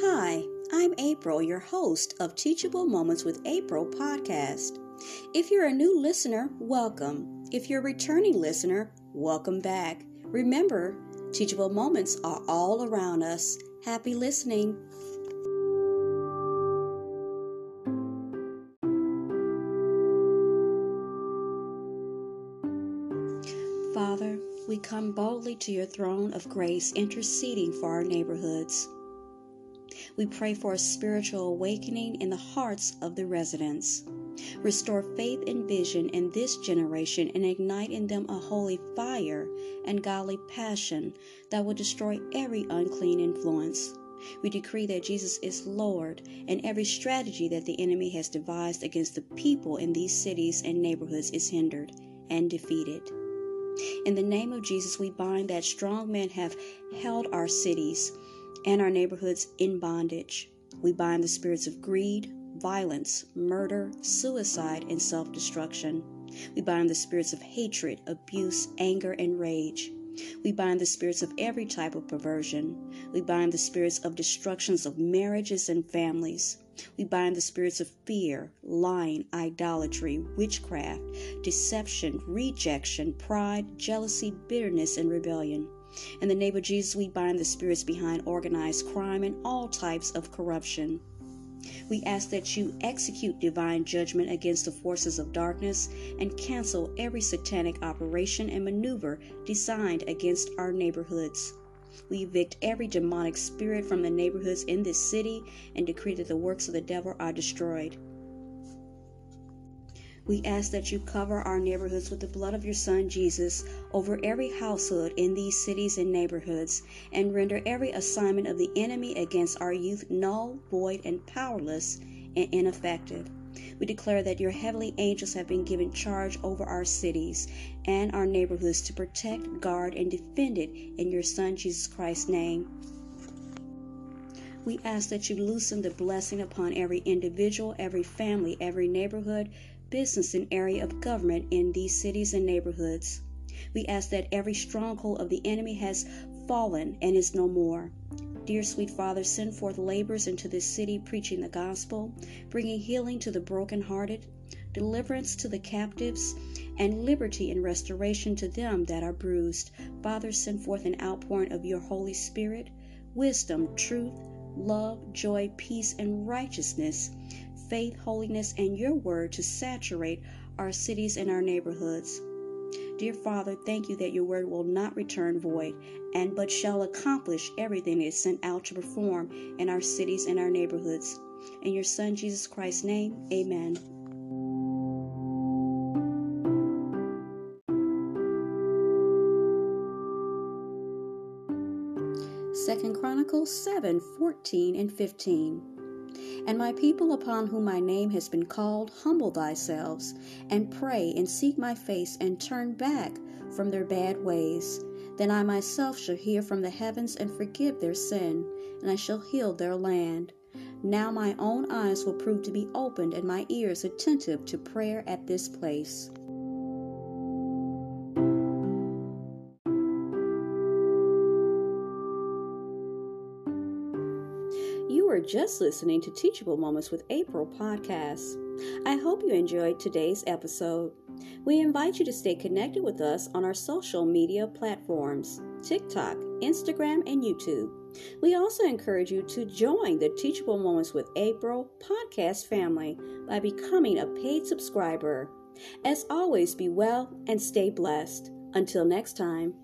Hi, I'm April, your host of Teachable Moments with April podcast. If you're a new listener, welcome. If you're a returning listener, welcome back. Remember, teachable moments are all around us. Happy listening. Father, we come boldly to your throne of grace, interceding for our neighborhoods. We pray for a spiritual awakening in the hearts of the residents. Restore faith and vision in this generation and ignite in them a holy fire and godly passion that will destroy every unclean influence. We decree that Jesus is Lord, and every strategy that the enemy has devised against the people in these cities and neighborhoods is hindered and defeated. In the name of Jesus, we bind that strong men have held our cities and our neighborhoods in bondage. We bind the spirits of greed, violence, murder, suicide, and self destruction. We bind the spirits of hatred, abuse, anger, and rage. We bind the spirits of every type of perversion. We bind the spirits of destructions of marriages and families. We bind the spirits of fear, lying, idolatry, witchcraft, deception, rejection, pride, jealousy, bitterness, and rebellion. In the name of Jesus, we bind the spirits behind organized crime and all types of corruption. We ask that you execute divine judgment against the forces of darkness and cancel every satanic operation and maneuver designed against our neighborhoods. We evict every demonic spirit from the neighborhoods in this city and decree that the works of the devil are destroyed. We ask that you cover our neighborhoods with the blood of your Son Jesus over every household in these cities and neighborhoods, and render every assignment of the enemy against our youth null, void, and powerless and ineffective. We declare that your heavenly angels have been given charge over our cities and our neighborhoods to protect, guard, and defend it in your Son Jesus Christ's name. We ask that you loosen the blessing upon every individual, every family, every neighborhood, business and area of government in these cities and neighborhoods. We ask that every stronghold of the enemy has fallen and is no more. Dear sweet Father, send forth labors into this city preaching the gospel, bringing healing to the brokenhearted, deliverance to the captives, and liberty and restoration to them that are bruised. Father, send forth an outpouring of your Holy Spirit, wisdom, truth, love, joy, peace, and righteousness faith, holiness, and your word to saturate our cities and our neighborhoods. Dear Father, thank you that your word will not return void, and but shall accomplish everything it is sent out to perform in our cities and our neighborhoods. In your Son Jesus Christ's name, amen. Second Chronicles 7 14 and 15. And my people upon whom my name has been called, humble thyself, and pray, and seek my face, and turn back from their bad ways. Then I myself shall hear from the heavens and forgive their sin, and I shall heal their land. Now my own eyes will prove to be opened, and my ears attentive to prayer at this place. You are just listening to Teachable Moments with April podcast. I hope you enjoyed today's episode. We invite you to stay connected with us on our social media platforms TikTok, Instagram, and YouTube. We also encourage you to join the Teachable Moments with April podcast family by becoming a paid subscriber. As always, be well and stay blessed. Until next time.